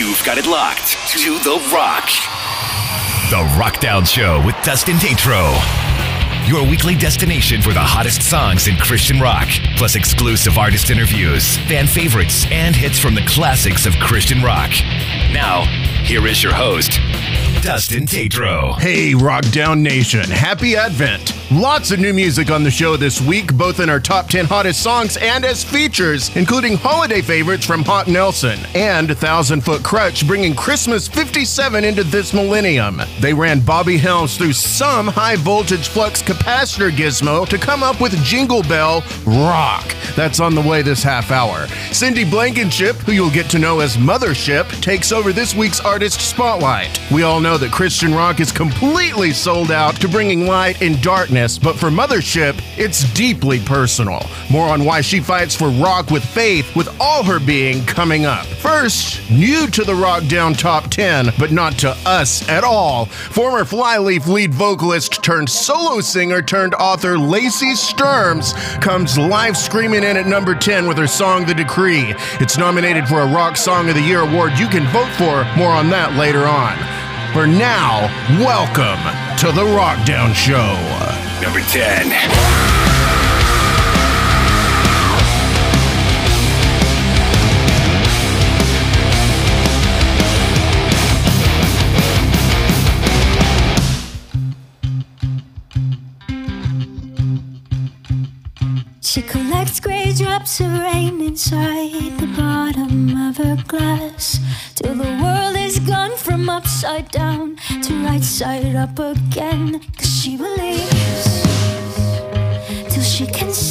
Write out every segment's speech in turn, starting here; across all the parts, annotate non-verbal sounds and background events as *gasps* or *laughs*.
You've got it locked to The Rock. The Rockdown Show with Dustin Tatro. Your weekly destination for the hottest songs in Christian rock, plus exclusive artist interviews, fan favorites, and hits from the classics of Christian rock. Now, here is your host, Dustin Tatro. Hey, Rock Down Nation. Happy Advent. Lots of new music on the show this week, both in our top 10 hottest songs and as features, including holiday favorites from Hawk Nelson and Thousand Foot Krutch bringing Christmas 57 into this millennium. They ran Bobby Helms through some high voltage flux capacitor gizmo to come up with Jingle Bell Rock. That's on the way this half hour. Cindy Blankenship, who you'll get to know as Mothership, takes over this week's artist spotlight. We all know that Christian rock is completely sold out to bringing light in darkness, but for Mothership, it's deeply personal. More on why she fights for rock with faith with all her being coming up. First, new to the Rock Down Top 10, but not to us at all. Former Flyleaf lead vocalist turned solo singer turned author Lacey Sturms comes live screaming in at number 10 with her song The Decree. It's nominated for a Rock Song of the Year award you can vote for. More on that later on. For now, welcome to the Rockdown Show. Number 10. She collects gray drops of rain inside the bottom of her glass Till the world is gone from upside down to right side up again. Cause she believes till she can see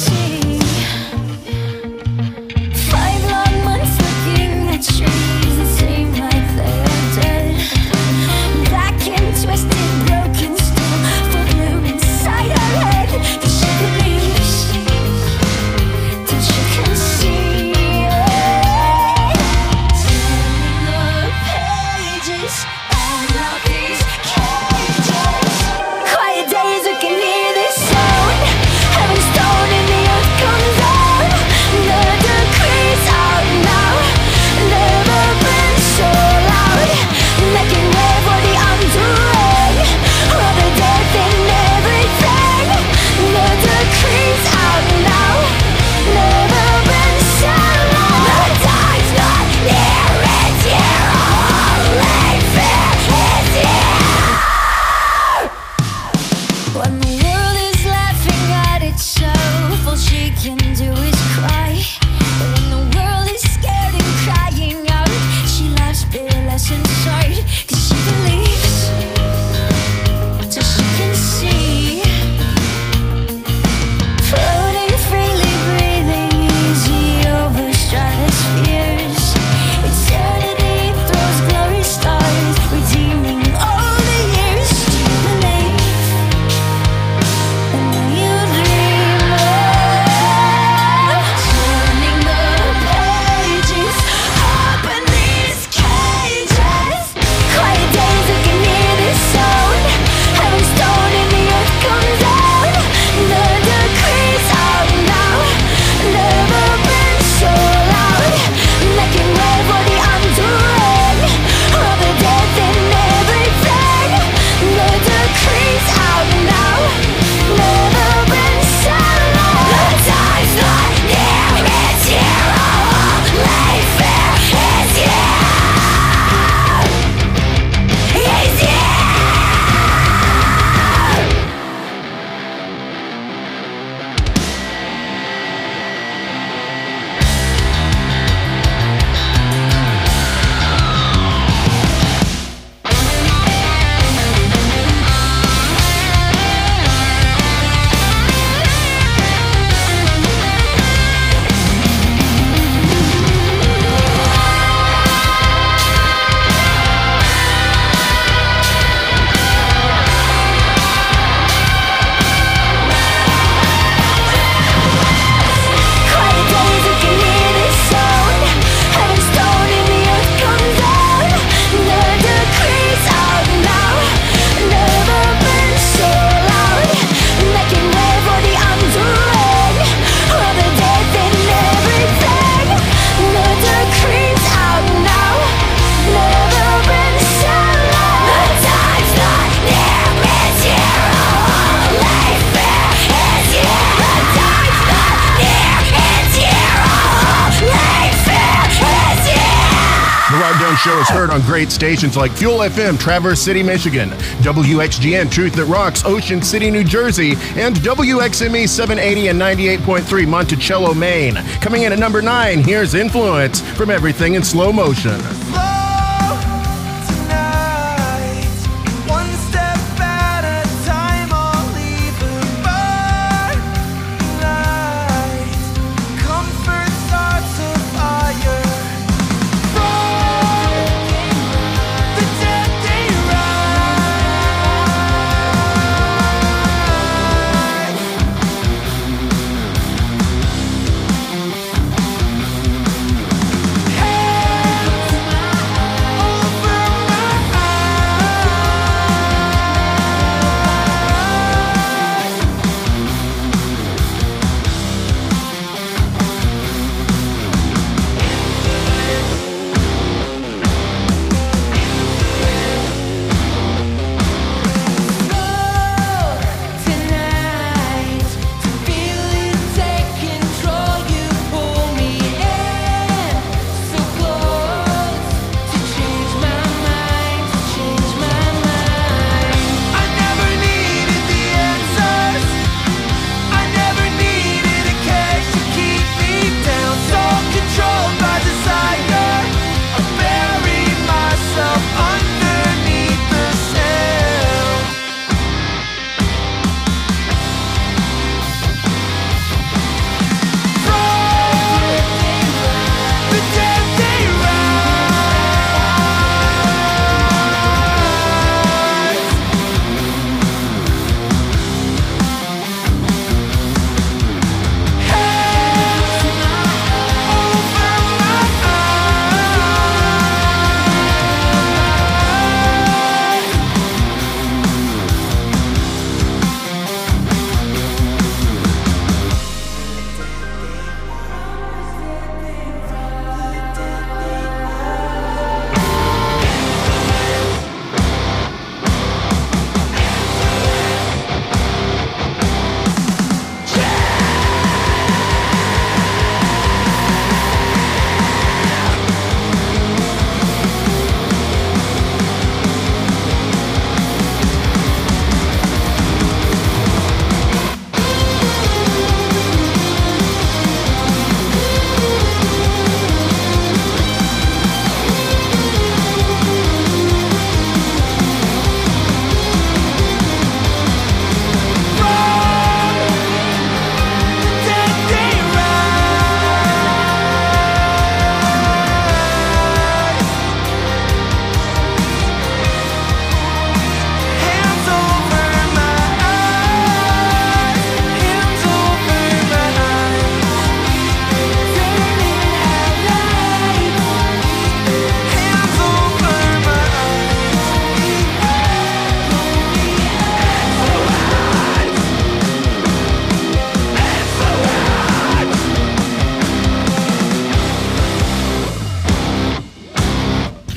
Rockdown Show is heard on great stations like Fuel FM, Traverse City, Michigan, WXGN, Truth That Rocks, Ocean City, New Jersey, and WXME 780 and 98.3, Monticello, Maine. Coming in at number nine, here's Influence from Everything in Slow Motion.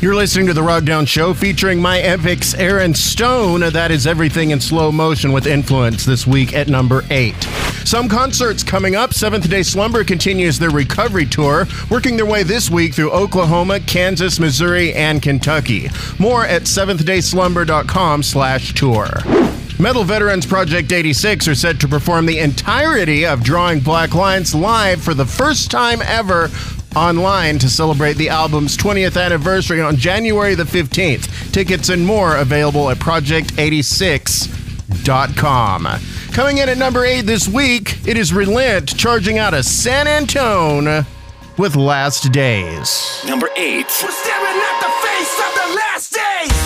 You're listening to the Rockdown Show featuring my epics Aaron Stone. That is everything in slow motion with influence this week at number eight. Some concerts coming up. Seventh Day Slumber continues their recovery tour, working their way this week through Oklahoma, Kansas, Missouri, and Kentucky. More at seventhday.slumber.com slash tour. Metal Veterans Project 86 are set to perform the entirety of Drawing Black Lines live for the first time ever online to celebrate the album's 20th anniversary on January the 15th. Tickets and more available at project86.com. Coming in at number 8 this week, it is Relent charging out of San Antone with Last Days. Number 8. We're staring at the face of the last days.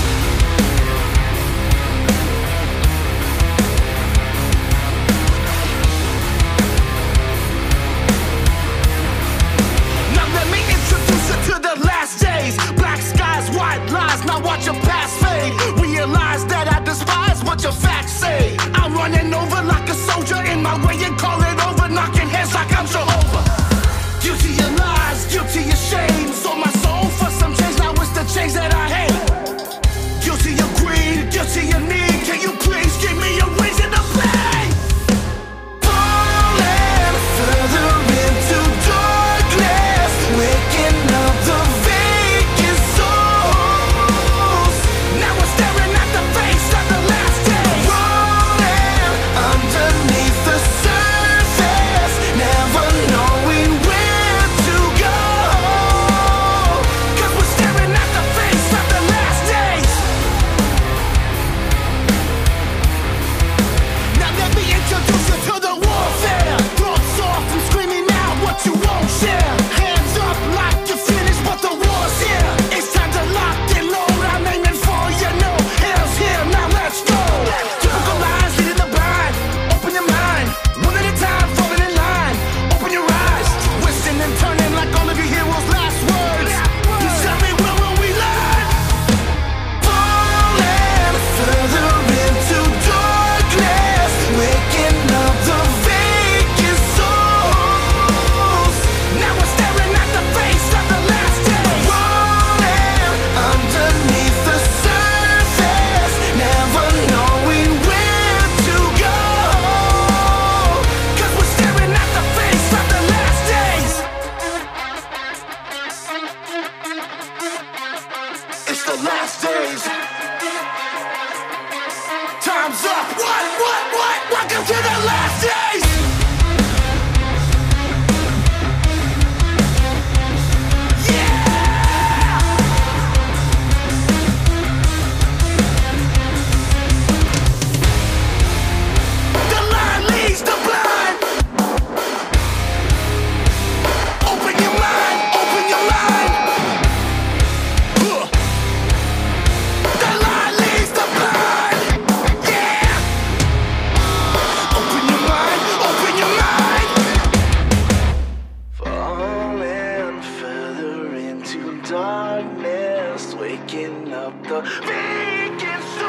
Darkness, waking up the vacant soul.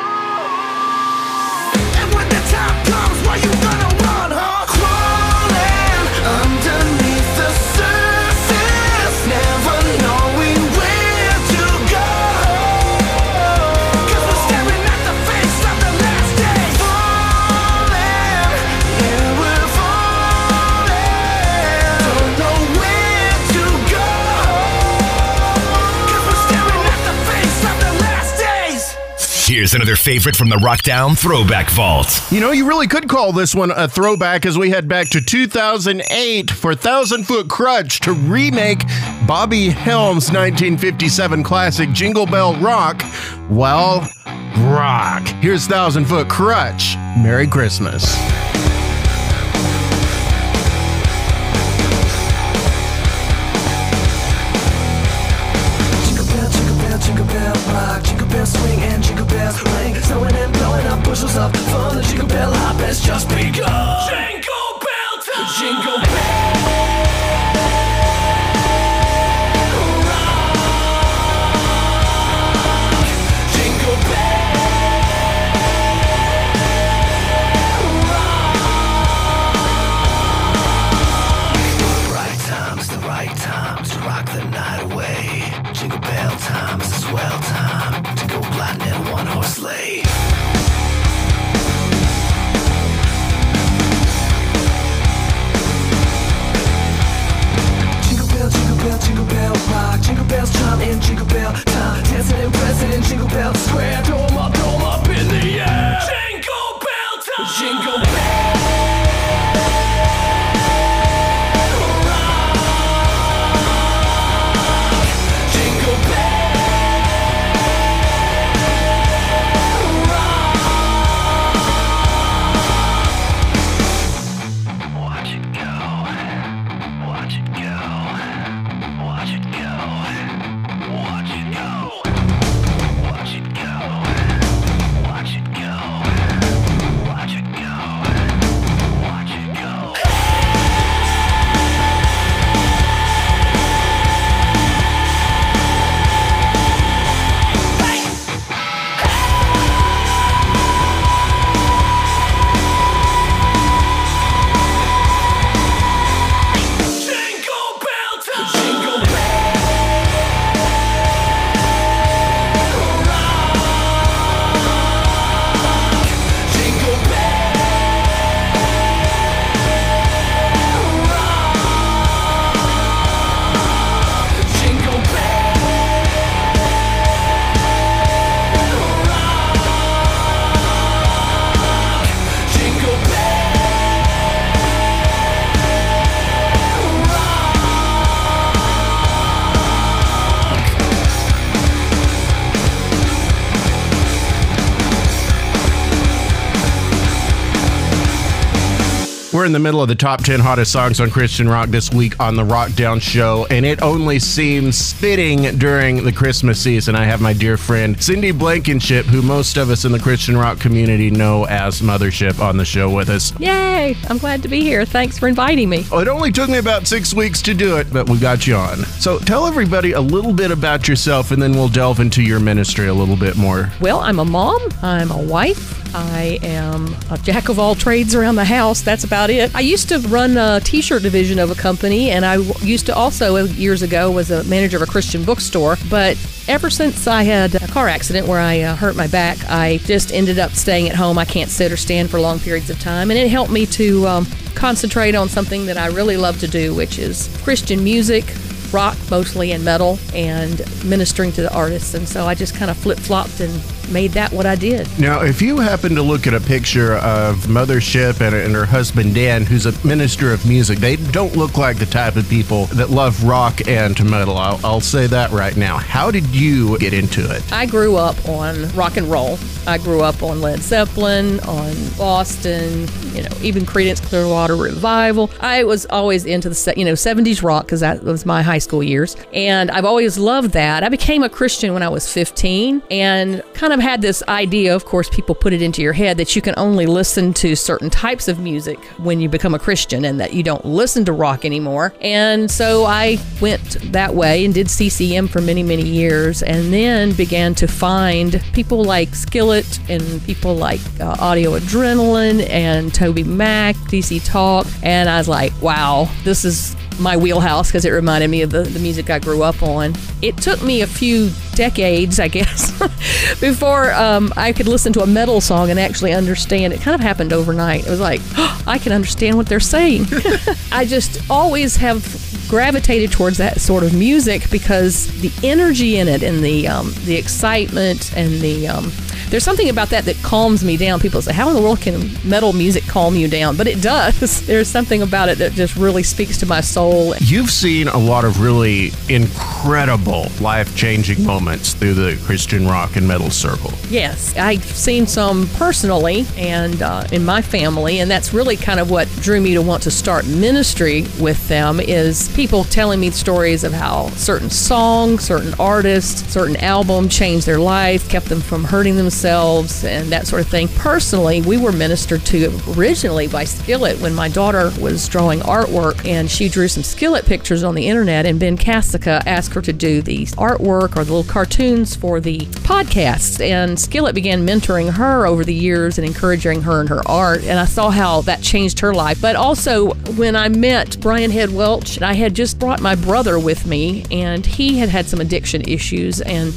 And when the time comes, where you gonna Here's another favorite from the Rockdown Throwback Vault. You know, you really could call this one a throwback as we head back to 2008 for Thousand Foot Krutch to remake Bobby Helms' 1957 classic Jingle Bell Rock. Well, rock. Here's Thousand Foot Krutch. Merry Christmas. In the middle of the top 10 hottest songs on Christian rock this week on the Rock Down Show, and it only seems fitting during the Christmas season. I have my dear friend Cindy Blankenship, who most of us in the Christian rock community know as Mothership, on the show with us. Yay! I'm glad to be here. Thanks for inviting me. It only took me about six weeks to do it, but we got you on. So tell everybody a little bit about yourself, and then we'll delve into your ministry a little bit more. Well, I'm a mom, I'm a wife, I am a jack of all trades around the house. That's about it. I used to run a t-shirt division of a company, and I used to also uh, years ago was a manager of a Christian bookstore. But ever since I had a car accident where I uh, hurt my back, I just ended up staying at home. I can't sit or stand for long periods of time, and it helped me to um, concentrate on something that I really love to do, which is Christian music, rock mostly and metal and ministering to the artists. And so I just kind of flip flopped and made that what I did. Now, if you happen to look at a picture of Mothership and, and her husband Dan, who's a minister of music, they don't look like the type of people that love rock and metal. I'll, I'll say that right now. How did you get into it? I grew up on rock and roll. I grew up on Led Zeppelin, on Boston, you know, even Creedence Clearwater Revival. I was always into the you know 70s rock because that was my high school years, and I've always loved that. I became a Christian when I was 15, and kind of had this idea. Of course, people put it into your head that you can only listen to certain types of music when you become a Christian, and that you don't listen to rock anymore. And so I went that way and did CCM for many many years, and then began to find people like Skillet and people like uh, Audio Adrenaline and Toby Mac, DC Talk, and I was like, wow, this is my wheelhouse because it reminded me of the, the music I grew up on. It took me a few decades, I *laughs* guess, before um, I could listen to a metal song and actually understand. It kind of happened overnight. It was like, oh, *gasps* I can understand what they're saying. *laughs* I just always have gravitated towards that sort of music because the energy in it and the um, the excitement and the um, there's something about that that calms me down. People say, "How in the world can metal music calm you down?" But it does. *laughs* There's something about it that just really speaks to my soul. You've seen a lot of really incredible life changing moments through the Christian rock and metal circle. Yes, I've seen some personally and uh, in my family, and that's really kind of what drew me to want to start ministry with them. Is people telling me stories of how certain songs, certain artists, certain album changed their life, kept them from hurting themselves, and that sort of thing. Personally, we were ministered to originally by Skillet when my daughter was drawing artwork, and she drew some Skillet pictures on the internet, and Ben Kasica asked her to do the artwork or the little cartoons for the podcasts. And Skillet began mentoring her over the years and encouraging her in her art. And I saw how that changed her life. But also, when I met Brian Head Welch, I had just brought my brother with me, and he had had some addiction issues. And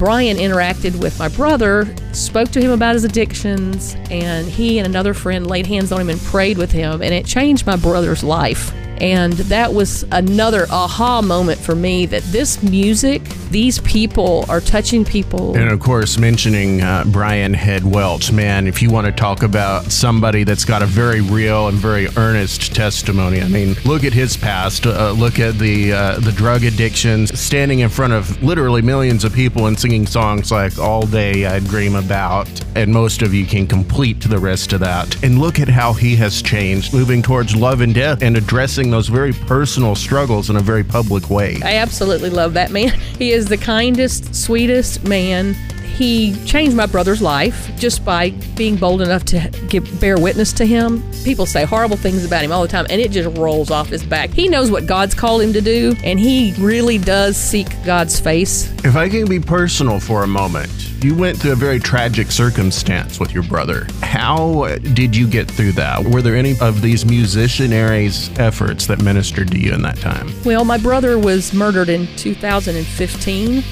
Brian interacted with my brother, spoke to him about his addictions, and he and another friend laid hands on him and prayed with him, and it changed my brother's life. And that was another aha moment for me that this music, these people are touching people. And of course, mentioning uh, Brian Head Welch, man, if you want to talk about somebody that's got a very real and very earnest testimony, I mean, look at his past. Uh, look at the uh, the drug addictions, standing in front of literally millions of people and singing songs like "All Day I Dream About," and most of you can complete the rest of that. And look at how he has changed, moving towards love and death and addressing those very personal struggles in a very public way. I absolutely love that man. *laughs* He is the kindest, sweetest man. He changed my brother's life just by being bold enough to give, bear witness to him. People say horrible things about him all the time, and it just rolls off his back. He knows what God's called him to do, and he really does seek God's face. If I can be personal for a moment, you went through a very tragic circumstance with your brother. How did you get through that? Were there any of these musicianaries' efforts that ministered to you in that time? Well, my brother was murdered in 2015.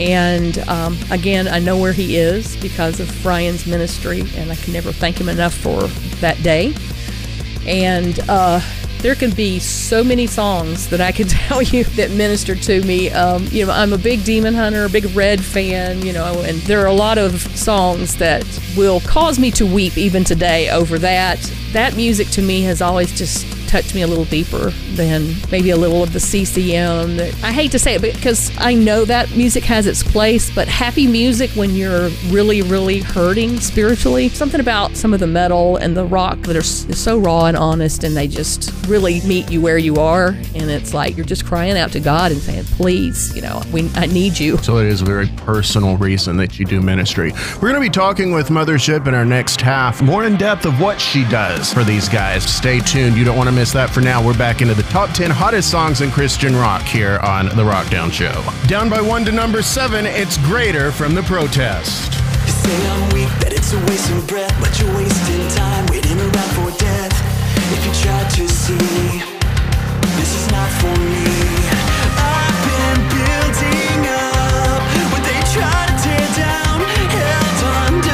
And um, again, I know where he is because of Brian's ministry, and I can never thank him enough for that day. And uh, there can be so many songs that I could *laughs* tell you that ministered to me. Um, you know, I'm a big Demon Hunter, a big Red fan, you know, and there are a lot of songs that will cause me to weep even today over that. That music to me has always just touched me a little deeper than maybe a little of the CCM. That I hate to say it because I know that music has its place, but happy music when you're really, really hurting spiritually. Something about some of the metal and the rock that are so raw and honest, and they just really meet you where you are, and it's like you're just crying out to God and saying, "Please, you know, we I need you." So it is a very personal reason that you do ministry. We're going to be talking with Mothership in our next half, more in depth of what she does for these guys. Stay tuned. You don't want to miss that for now. We're back into the top 10 hottest songs in Christian rock here on The Rockdown Show. Down by one to number seven, it's Greater from The Protest. You say I'm weak, that it's a waste of breath, but you're wasting time waiting around for death. If you try to see, this is not for me. Building up they try to tear down, held under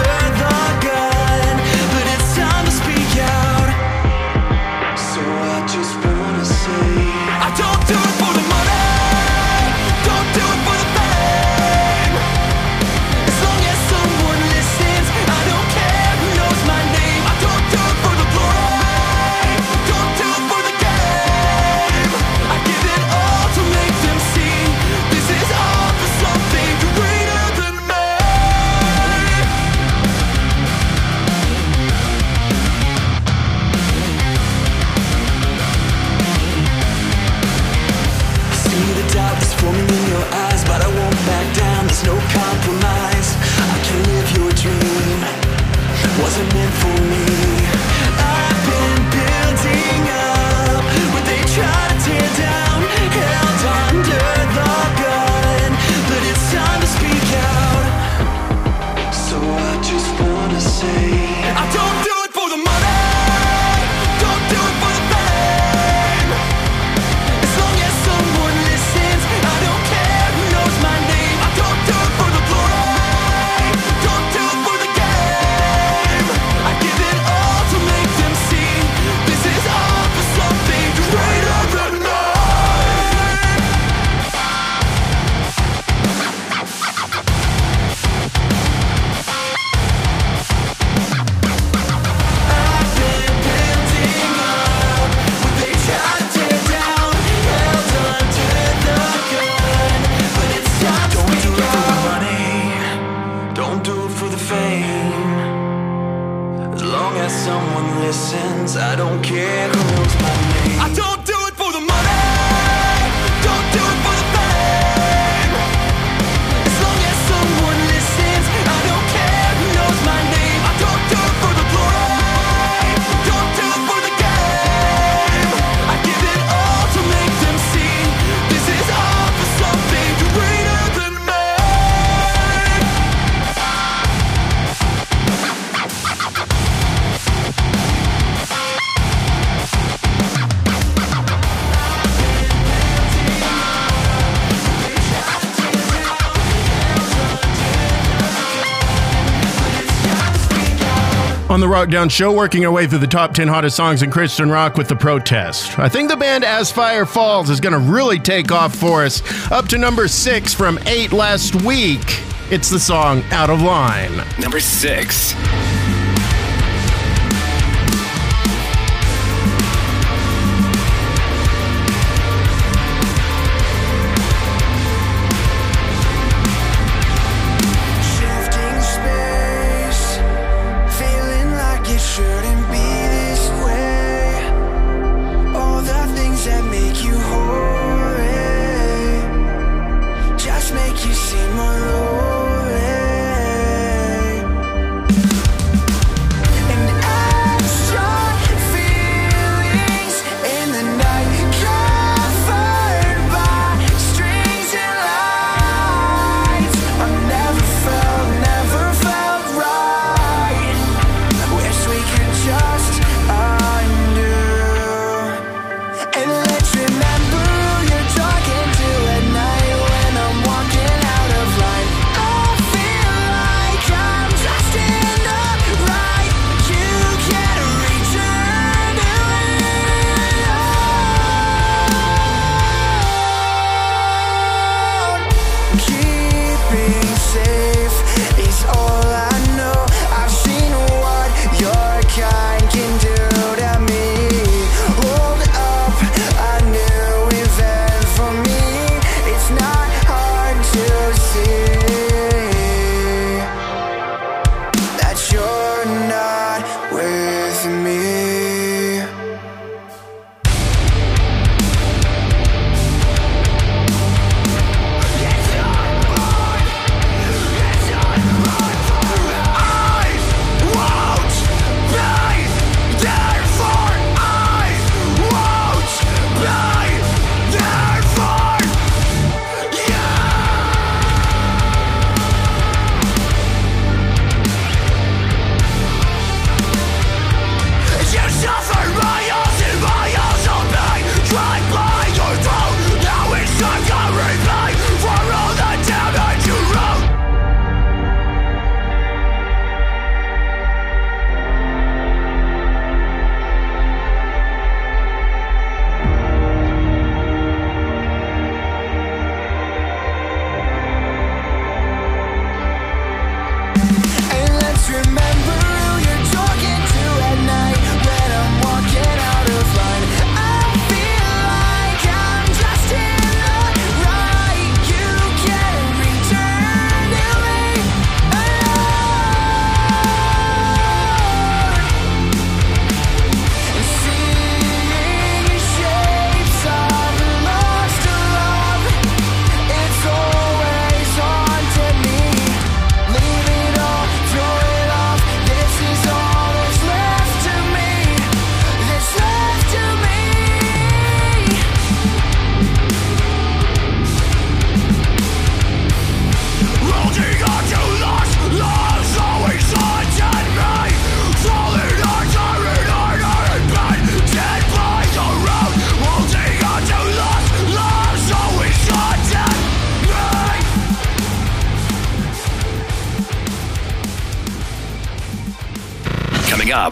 Rock Down Show, working our way through the top 10 hottest songs in Christian rock with The Protest. I think the band As Fire Falls is going to really take off for us. Up to number six from eight last week, it's the song Out of Line. Number six.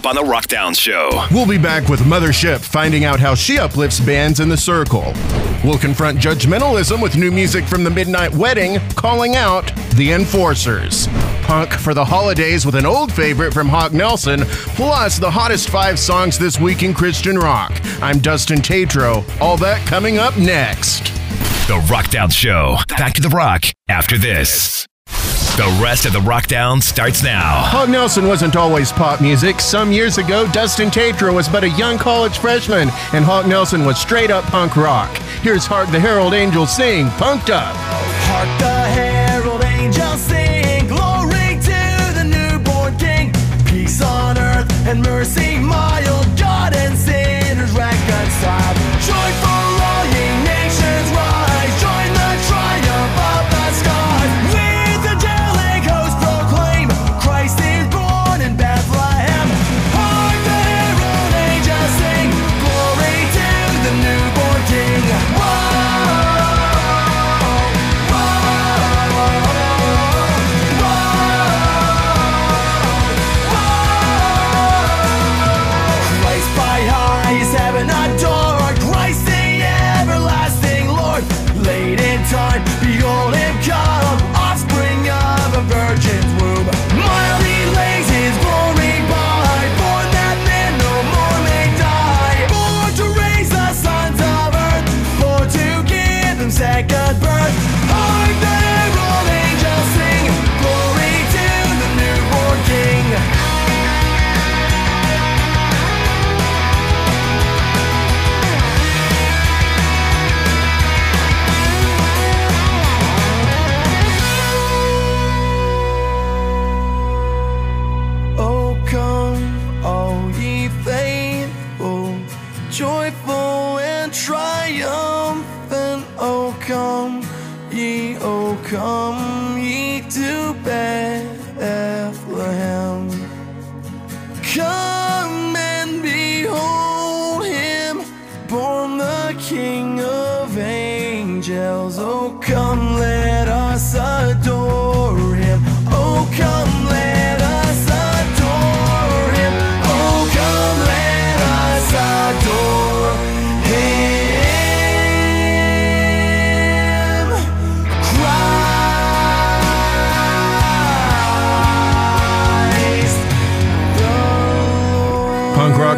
on the Rockdown Show. We'll be back with Mothership finding out how she uplifts bands in the circle. We'll confront judgmentalism with new music from the Midnight Wedding, calling out the Enforcers. Punk for the holidays with an old favorite from Hawk Nelson, plus the hottest five songs this week in Christian rock. I'm Dustin Tatro. All that coming up next. The Rockdown Show. Back to the Rock after this. The rest of the Rockdown starts now. Hawk Nelson wasn't always pop music. Some years ago, Dustin Tatro was but a young college freshman, and Hawk Nelson was straight up punk rock. Here's Hark the Herald Angel sing, Punked Up. Hark the Herald Angel sing, glory to the newborn King, peace on earth and mercy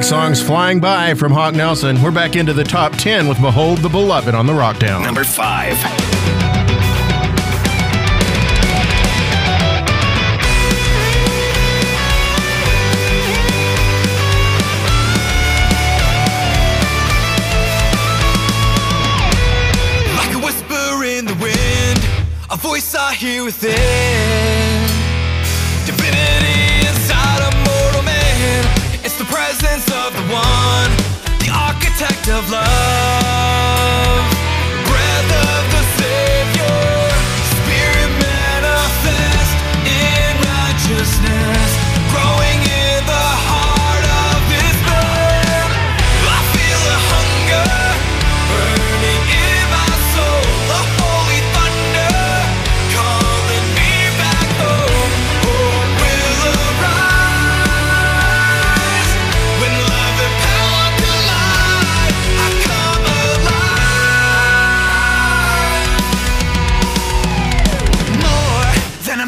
rock songs flying by from Hawk Nelson. We're back into the top 10 with Behold the Beloved on the Rockdown. Number 5. voice I hear within one, the architect of love.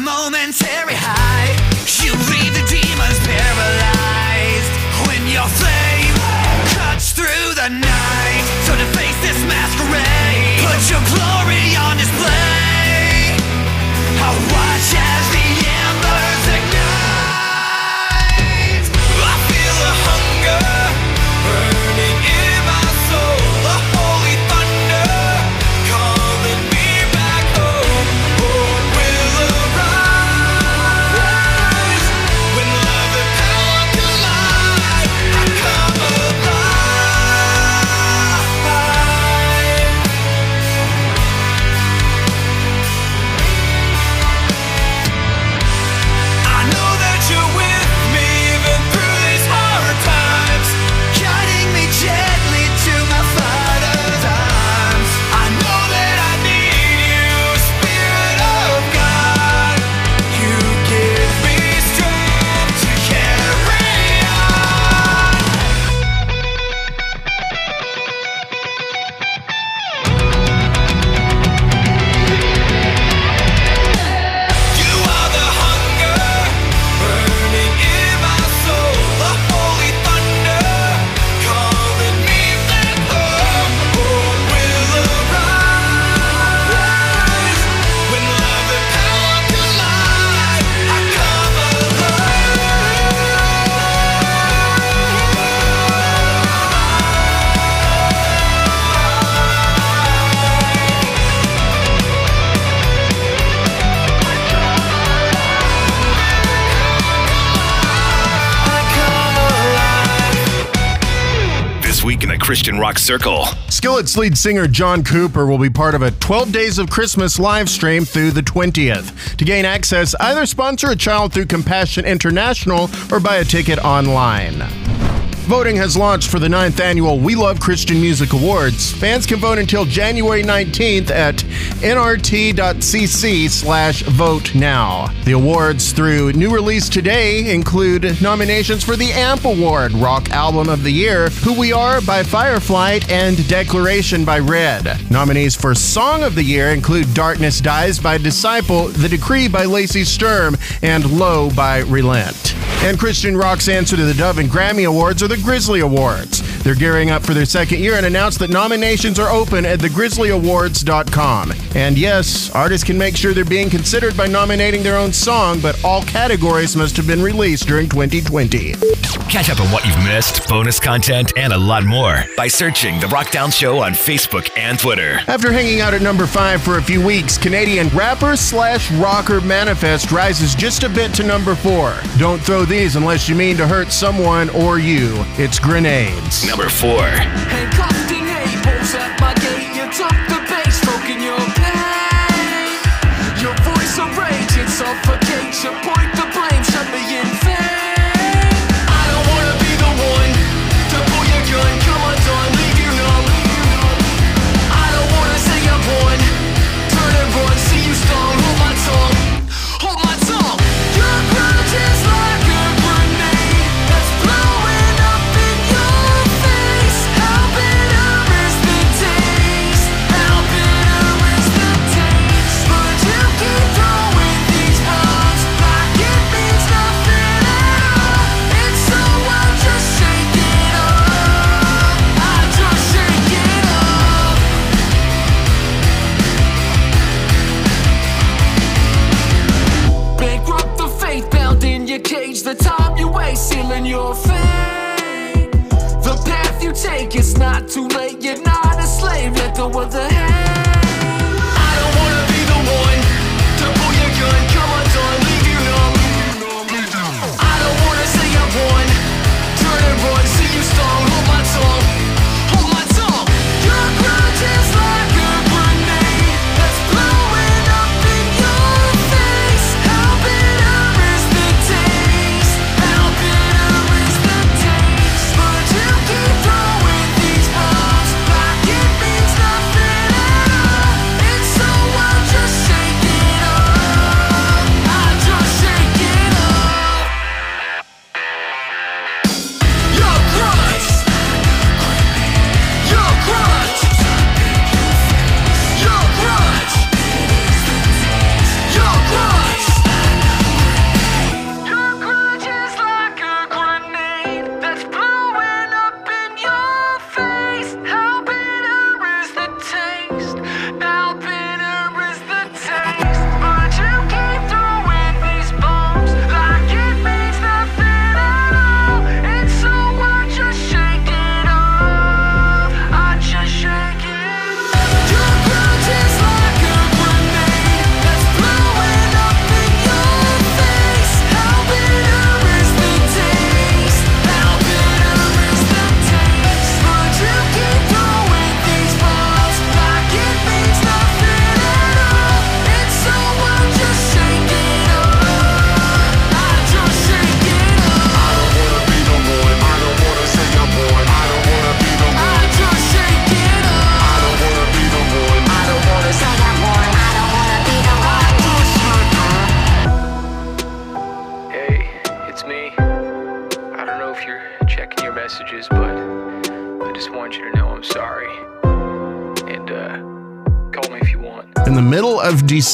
momentary high You leave the demons paralyzed. When your flame cuts through the night So to face this masquerade Put your glory on display. Oh, watch out Christian Rock Circle. Skillet's lead singer John Cooper will be part of a 12 Days of Christmas live stream through the 20th. To gain access, either sponsor a child through Compassion International or buy a ticket online. Voting has launched for the ninth annual We Love Christian Music Awards. Fans can vote until January 19th at nrt.cc slash vote now. The awards through new release today include nominations for the AMP Award, Rock Album of the Year, Who We Are by Fireflight, and Declaration by Red. Nominees for Song of the Year include Darkness Dies by Disciple, The Decree by Lacey Sturm, and Low by Relent. And Christian Rock's answer to the Dove and Grammy Awards are the Grizzly Awards. They're gearing up for their second year and announced that nominations are open at thegrizzlyawards.com. And yes, artists can make sure they're being considered by nominating their own song, but all categories must have been released during 2020. Catch up on what you've missed, bonus content, and a lot more by searching The Rockdown Show on Facebook and Twitter. After hanging out at number five for a few weeks, Canadian rapper slash rocker Manifest rises just a bit to number four. Don't throw these unless you mean to hurt someone or you. It's grenades. Number four.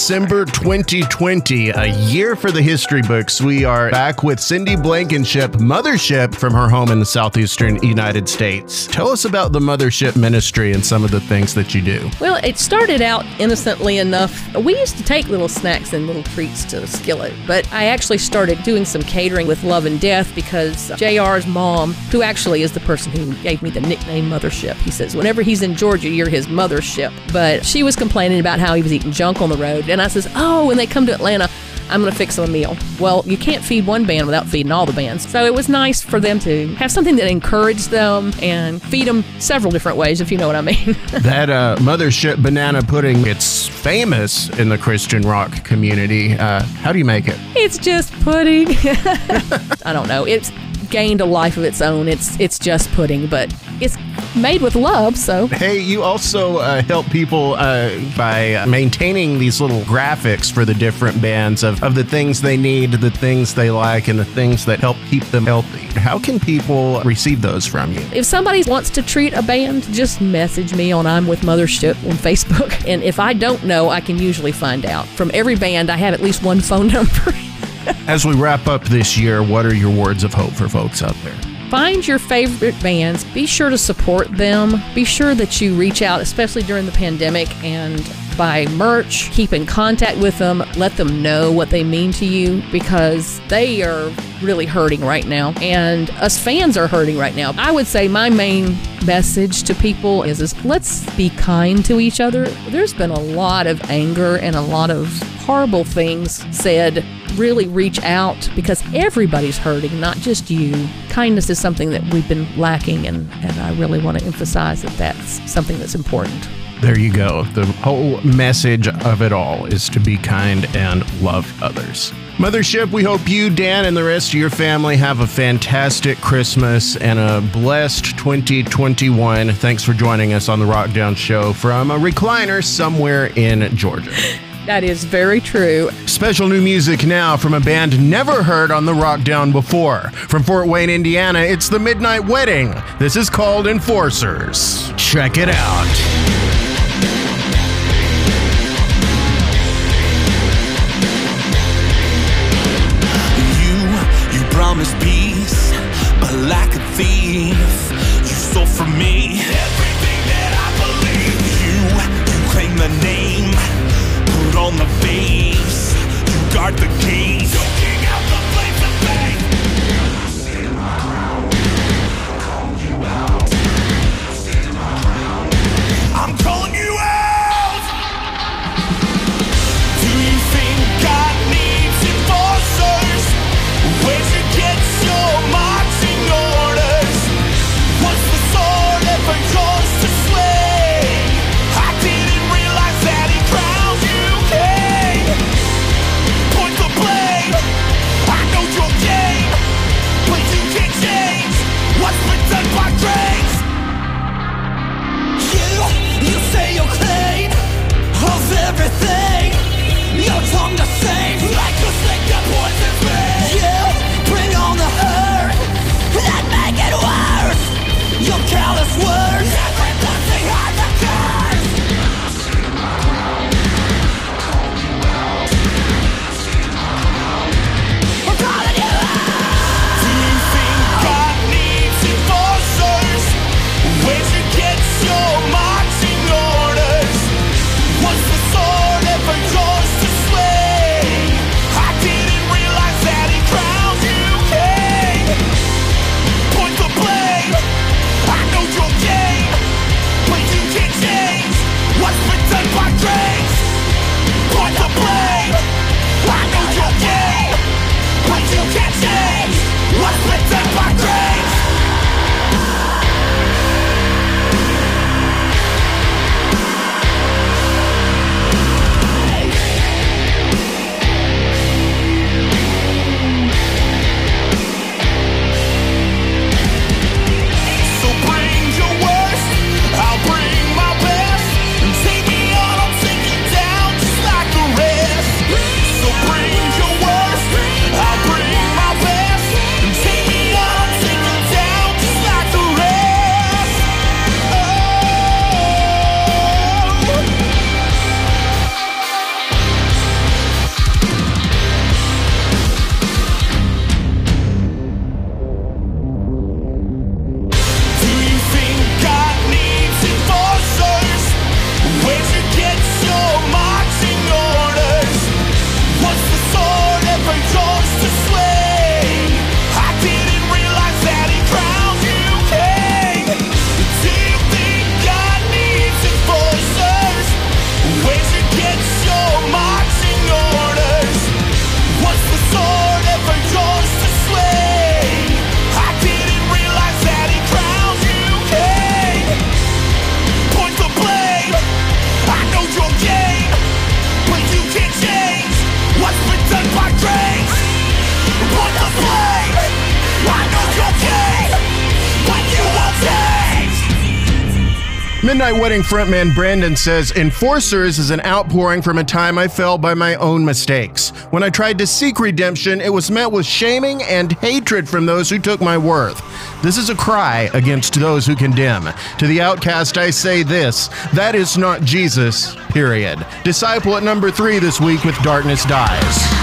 December 2020, a year for the history books, we are back with Cindy Blankenship, Mothership, from her home in the southeastern United States. Tell us about the Mothership ministry and some of the things that you do. Well, it started out innocently enough. We used to take little snacks and little treats to Skillet, but I actually started doing some catering with Love and Death because JR's mom, who actually is the person who gave me the nickname Mothership, he says, whenever he's in Georgia, you're his mothership. But she was complaining about how he was eating junk on the road. And I says, oh, when they come to Atlanta, I'm going to fix them a meal. Well, you can't feed one band without feeding all the bands. So it was nice for them to have something that encouraged them and feed them several different ways, if you know what I mean. *laughs* That uh, Mothership banana pudding, it's famous in the Christian rock community. Uh, how do you make it? it's just pudding. *laughs* I don't know. It's gained a life of its own. It's it's just pudding, but it's made with love, so Hey, you also uh, help people uh, by maintaining these little graphics for the different bands of, of the things they need, the things they like, and the things that help keep them healthy. How can people receive those from you? if somebody wants to treat a band, just message me on I'm with Mothership on Facebook. *laughs* And if I don't know, I can usually find out. From every band, I have at least one phone *laughs* number. As we wrap up this year, what are your words of hope for folks out there? Find your favorite bands. Be sure to support them. Be sure that you reach out, especially during the pandemic, and buy merch. Keep in contact with them. Let them know what they mean to you because they are really hurting right now. And us fans are hurting right now. I would say my main message to people is, is let's be kind to each other. There's been a lot of anger and a lot of horrible things said really reach out because everybody's hurting, not just you. Kindness is something that we've been lacking, and, and I really want to emphasize that that's something that's important. There you go. The whole message of it all is to be kind and love others. Mothership, we hope you, Dan, and the rest of your family have a fantastic Christmas and a blessed 2021. Thanks for joining us on the Rockdown Show from a recliner somewhere in Georgia. *laughs* That is very true. Special new music now from a band never heard on the Rockdown before. From Fort Wayne, Indiana, it's the Midnight Wedding. This is called Enforcers. Check it out. Like a thief, you stole from me my wedding frontman Brandon says Enforcers is an outpouring from a time I fell by my own mistakes. When I tried to seek redemption, it was met with shaming and hatred from those who took my worth. This is a cry against those who condemn. To the outcast, I say this that is not Jesus, period. Disciple at number three this week with Darkness Dies.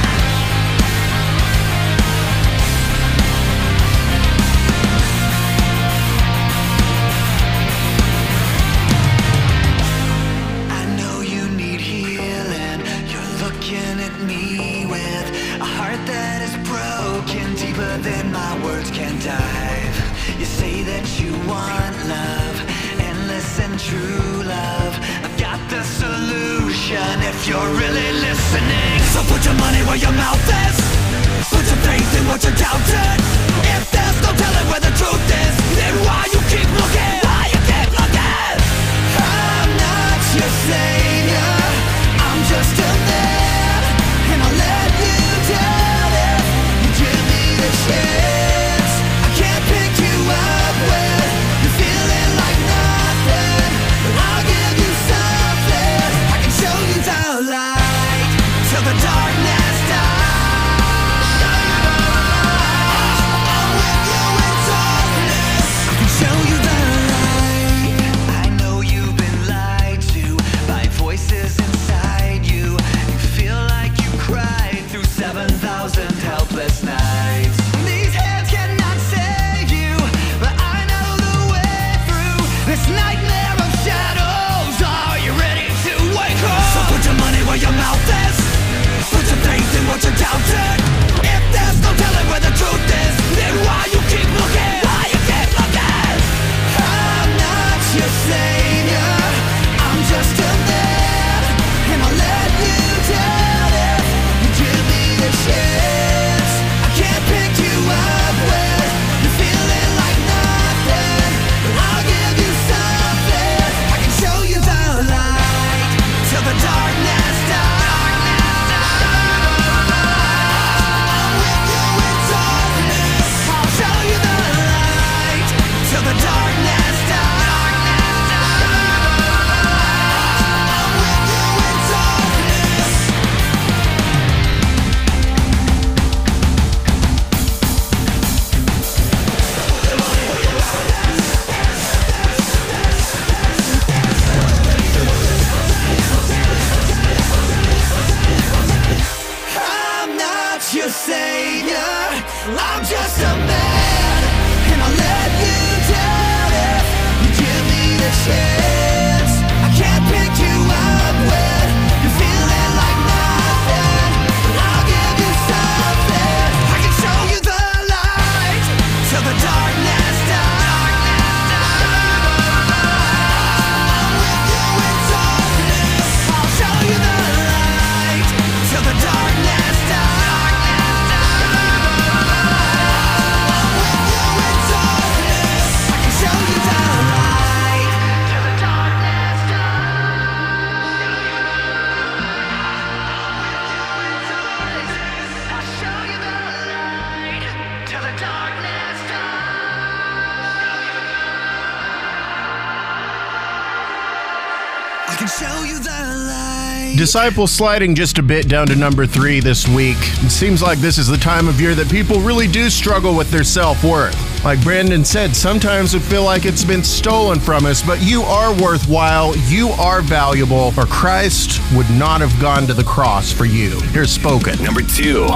Disciples sliding just a bit down to number three this week. It seems like this is the time of year that people really do struggle with their self worth. Like Brandon said, sometimes we feel like it's been stolen from us, but you are worthwhile, you are valuable, or Christ would not have gone to the cross for you. Here's spoken. Number two.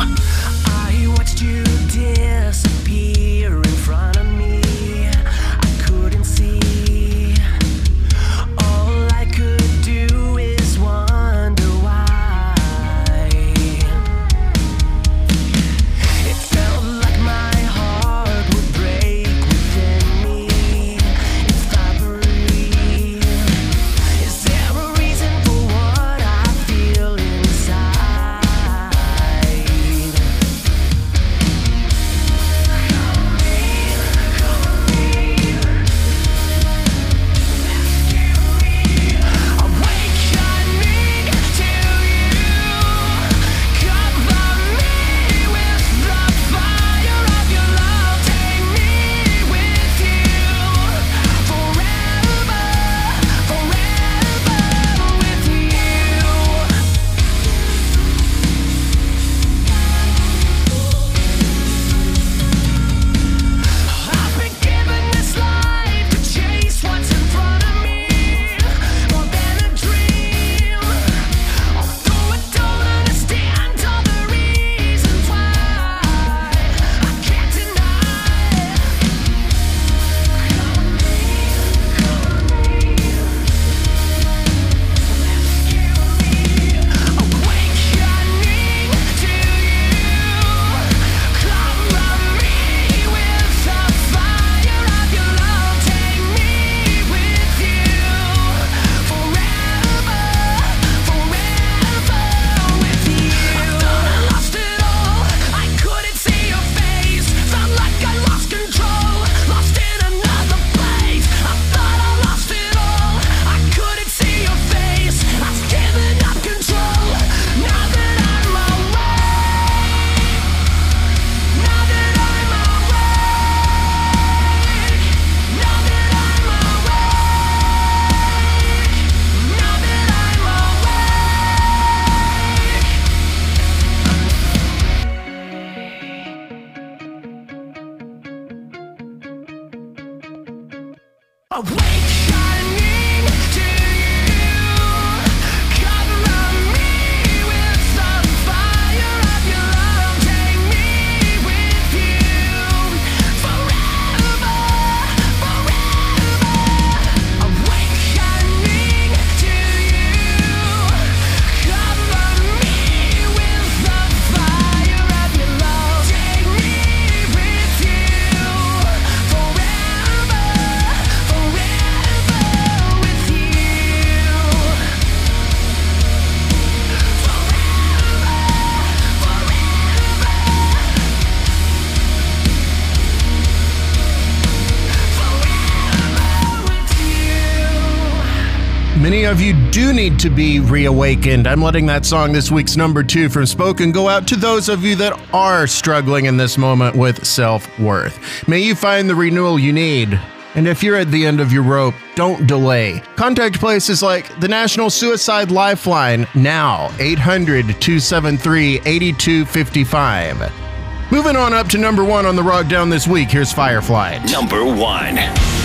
Of you do need to be reawakened. I'm letting that song, this week's number two from Spoken, go out to those of you that are struggling in this moment with self worth. May you find the renewal you need. And if you're at the end of your rope, don't delay. Contact places like the National Suicide Lifeline now, 800 273 8255. Moving on up to number one on the Rock Down this week, here's Fireflight. Number one.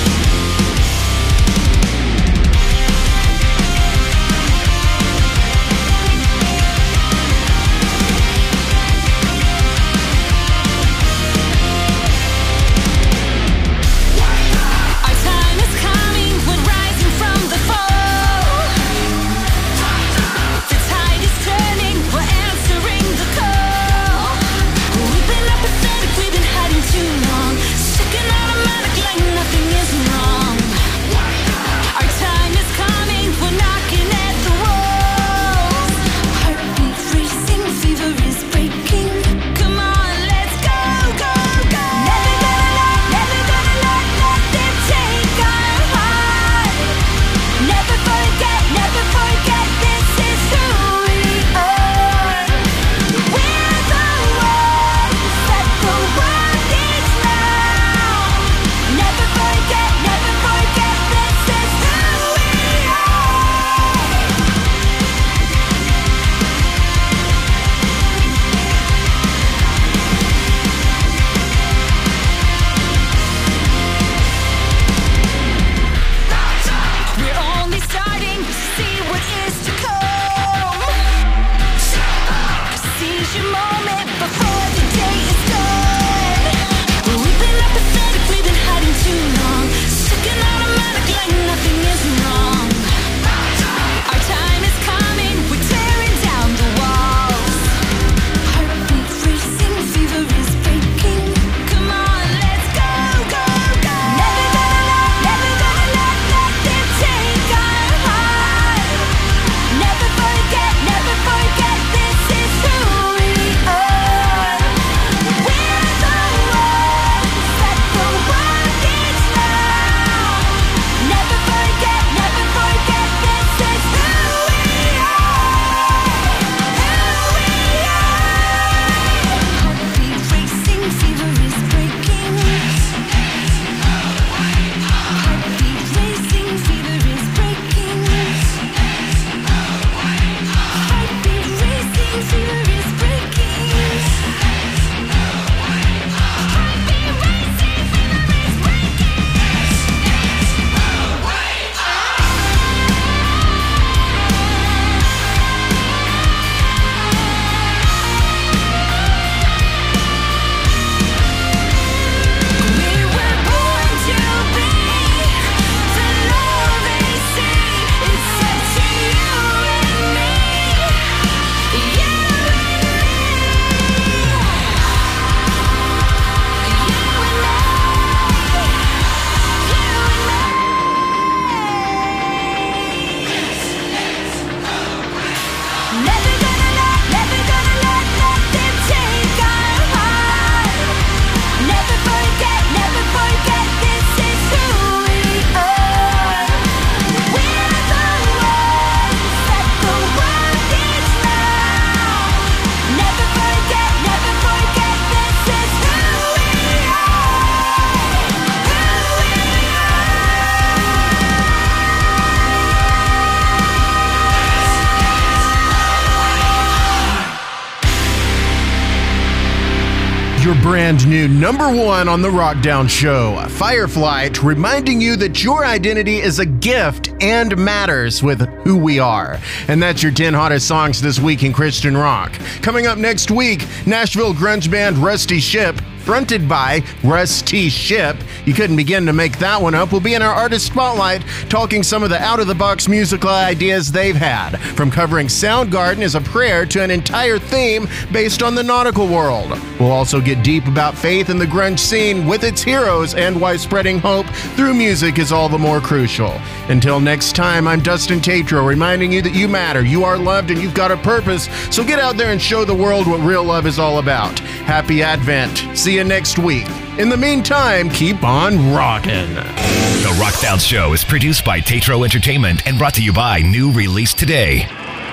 New number one on the Rockdown Show, Fireflight, reminding you that your identity is a gift and matters with who we are. And that's your 10 hottest songs this week in Christian rock. Coming up next week, Nashville grunge band Rusty Ship fronted by Rusty Ship. You couldn't begin to make that one up. We'll be in our artist spotlight talking some of the out of the box musical ideas they've had, from covering Soundgarden as a prayer to an entire theme based on the nautical world. We'll also get deep about faith in the grunge scene with its heroes and why spreading hope through music is all the more crucial. Until next time, I'm Dustin Tatro reminding you that you matter, you are loved, and you've got a purpose. So get out there and show the world what real love is all about. Happy Advent. See you next week. In the meantime, keep on rocking. The Rockdown Show is produced by Tatro Entertainment and brought to you by New Release Today.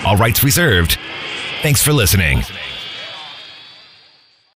All rights reserved. Thanks for listening.